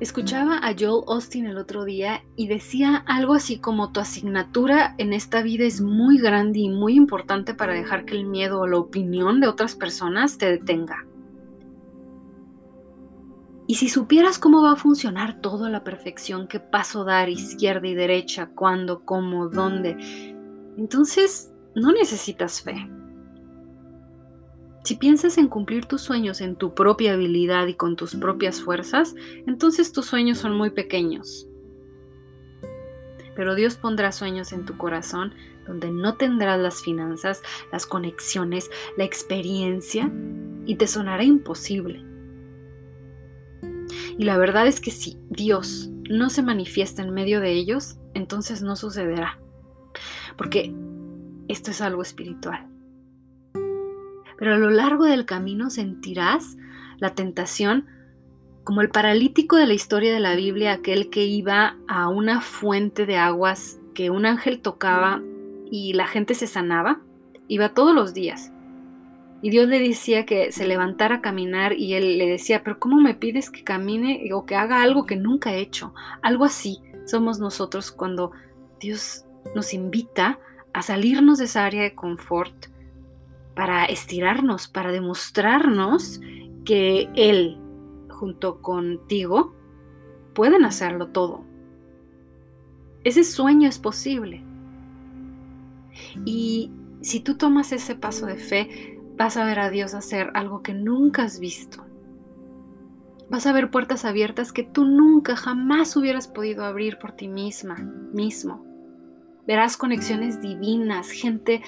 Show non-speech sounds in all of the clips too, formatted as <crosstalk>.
Escuchaba a Joel Austin el otro día y decía algo así como tu asignatura en esta vida es muy grande y muy importante para dejar que el miedo o la opinión de otras personas te detenga. Y si supieras cómo va a funcionar todo a la perfección, qué paso dar, izquierda y derecha, cuándo, cómo, dónde, entonces no necesitas fe. Si piensas en cumplir tus sueños en tu propia habilidad y con tus propias fuerzas, entonces tus sueños son muy pequeños. Pero Dios pondrá sueños en tu corazón donde no tendrás las finanzas, las conexiones, la experiencia y te sonará imposible. Y la verdad es que si Dios no se manifiesta en medio de ellos, entonces no sucederá. Porque esto es algo espiritual pero a lo largo del camino sentirás la tentación como el paralítico de la historia de la Biblia, aquel que iba a una fuente de aguas que un ángel tocaba y la gente se sanaba, iba todos los días. Y Dios le decía que se levantara a caminar y él le decía, pero ¿cómo me pides que camine o que haga algo que nunca he hecho? Algo así somos nosotros cuando Dios nos invita a salirnos de esa área de confort para estirarnos, para demostrarnos que Él, junto contigo, pueden hacerlo todo. Ese sueño es posible. Y si tú tomas ese paso de fe, vas a ver a Dios hacer algo que nunca has visto. Vas a ver puertas abiertas que tú nunca jamás hubieras podido abrir por ti misma, mismo. Verás conexiones divinas, gente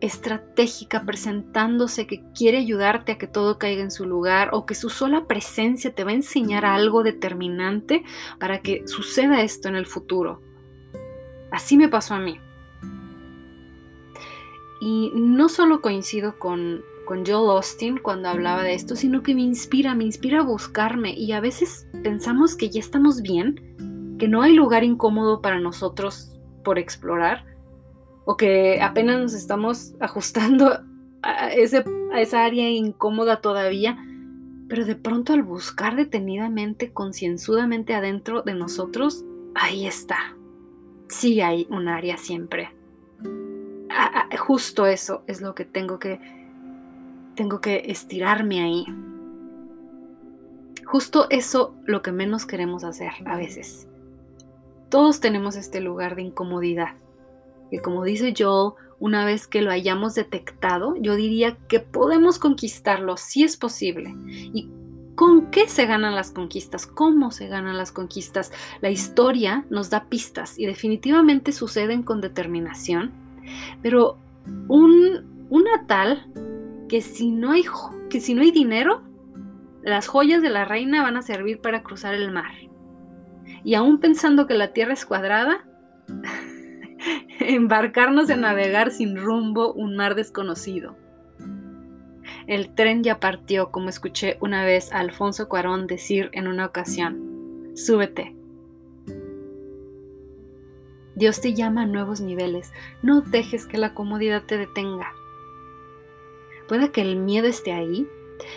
estratégica presentándose que quiere ayudarte a que todo caiga en su lugar o que su sola presencia te va a enseñar algo determinante para que suceda esto en el futuro. Así me pasó a mí. Y no solo coincido con, con Joel Austin cuando hablaba de esto, sino que me inspira, me inspira a buscarme y a veces pensamos que ya estamos bien, que no hay lugar incómodo para nosotros por explorar o que apenas nos estamos ajustando a, ese, a esa área incómoda todavía, pero de pronto al buscar detenidamente, concienzudamente adentro de nosotros, ahí está. Sí hay un área siempre. justo eso es lo que tengo que tengo que estirarme ahí. Justo eso lo que menos queremos hacer a veces. Todos tenemos este lugar de incomodidad que como dice Joel, una vez que lo hayamos detectado, yo diría que podemos conquistarlo si es posible. ¿Y con qué se ganan las conquistas? ¿Cómo se ganan las conquistas? La historia nos da pistas y definitivamente suceden con determinación, pero un, una tal que si, no hay, que si no hay dinero, las joyas de la reina van a servir para cruzar el mar. Y aún pensando que la tierra es cuadrada, <laughs> embarcarnos en navegar sin rumbo un mar desconocido. El tren ya partió, como escuché una vez a Alfonso Cuarón decir en una ocasión. Súbete. Dios te llama a nuevos niveles. No dejes que la comodidad te detenga. Puede que el miedo esté ahí,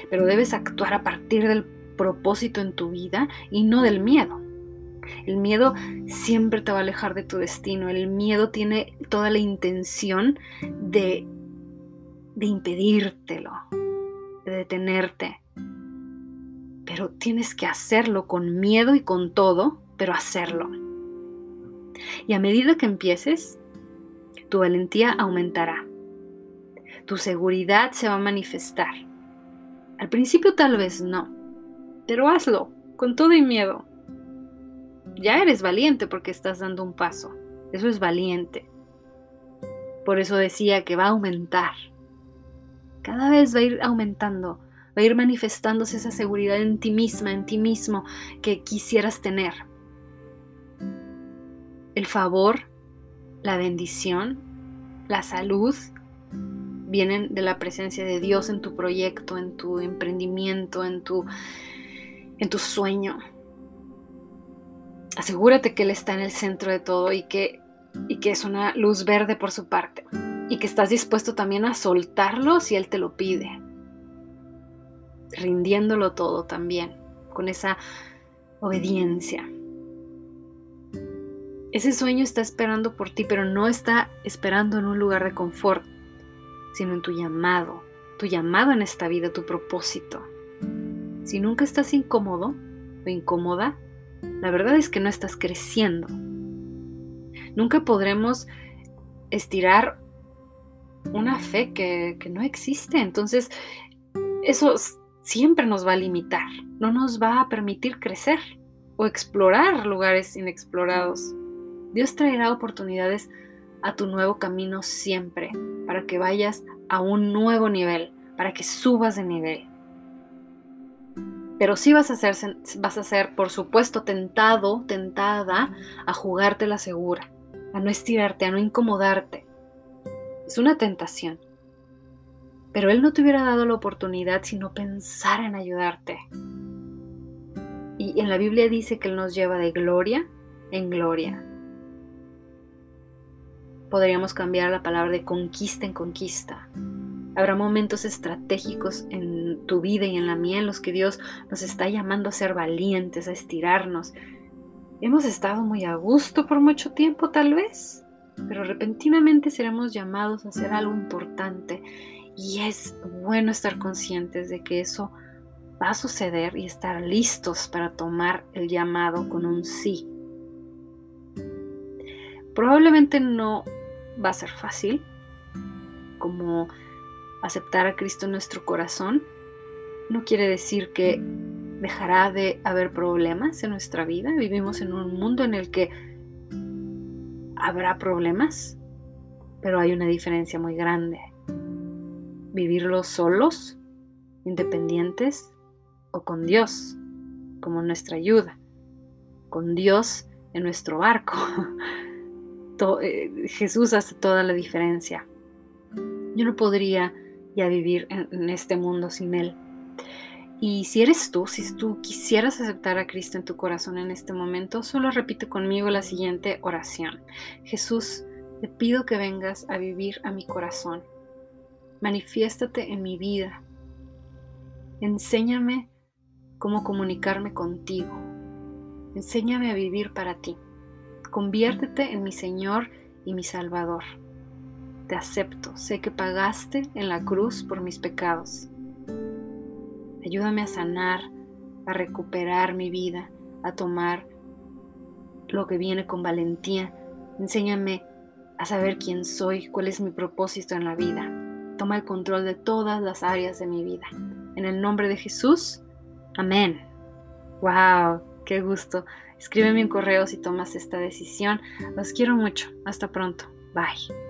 pero debes actuar a partir del propósito en tu vida y no del miedo. El miedo siempre te va a alejar de tu destino. El miedo tiene toda la intención de, de impedírtelo, de detenerte. Pero tienes que hacerlo con miedo y con todo, pero hacerlo. Y a medida que empieces, tu valentía aumentará. Tu seguridad se va a manifestar. Al principio tal vez no, pero hazlo, con todo y miedo ya eres valiente porque estás dando un paso. Eso es valiente. Por eso decía que va a aumentar. Cada vez va a ir aumentando, va a ir manifestándose esa seguridad en ti misma, en ti mismo que quisieras tener. El favor, la bendición, la salud vienen de la presencia de Dios en tu proyecto, en tu emprendimiento, en tu, en tu sueño asegúrate que Él está en el centro de todo y que, y que es una luz verde por su parte. Y que estás dispuesto también a soltarlo si Él te lo pide. Rindiéndolo todo también, con esa obediencia. Ese sueño está esperando por ti, pero no está esperando en un lugar de confort, sino en tu llamado, tu llamado en esta vida, tu propósito. Si nunca estás incómodo o incómoda, la verdad es que no estás creciendo. Nunca podremos estirar una fe que, no existe. Entonces, eso siempre nos va a limitar, no nos va a permitir crecer o explorar lugares inexplorados. Dios traerá oportunidades a tu nuevo camino siempre, para que vayas a un nuevo nivel, para que subas de nivel. Pero sí vas a ser, vas a ser, por supuesto, tentado, tentada a jugarte la segura, a no estirarte, a no incomodarte. Es una tentación. Pero Él no te hubiera dado la oportunidad si no pensara en ayudarte. Y en la Biblia dice que Él nos lleva de gloria en gloria podríamos cambiar la palabra de conquista en conquista. Habrá momentos estratégicos en tu vida y en la mía en los que Dios nos está llamando a ser valientes, a estirarnos. Hemos estado muy a gusto por mucho tiempo tal vez, pero repentinamente seremos llamados a hacer algo importante y es bueno estar conscientes de que eso va a suceder y estar listos para tomar el llamado con un sí. Probablemente no va a ser fácil, como aceptar a Cristo en nuestro corazón, no quiere decir que dejará de haber problemas en nuestra vida. Vivimos en un mundo en el que habrá problemas, pero hay una diferencia muy grande. Vivirlos solos, independientes o con Dios como nuestra ayuda, con Dios en nuestro barco. <laughs> Eh, Jesús hace toda la diferencia. Yo no podría ya vivir en, este mundo sin Él. Y si eres tú, si tú quisieras aceptar a Cristo en tu corazón en este momento, solo repite conmigo la siguiente oración. Jesús, te pido que vengas a vivir a mi corazón. Manifiéstate en mi vida. Enséñame cómo comunicarme contigo. Enséñame a vivir para ti. Conviértete en mi Señor y mi Salvador. Te acepto, sé que pagaste en la cruz por mis pecados. Ayúdame a sanar, a recuperar mi vida, a tomar lo que viene con valentía. Enséñame a saber quién soy, cuál es mi propósito en la vida. Toma el control de todas las áreas de mi vida. En el nombre de Jesús, amén. ¡Wow! ¡Qué gusto! Escríbeme un correo si tomas esta decisión. Los quiero mucho. Hasta pronto. Bye.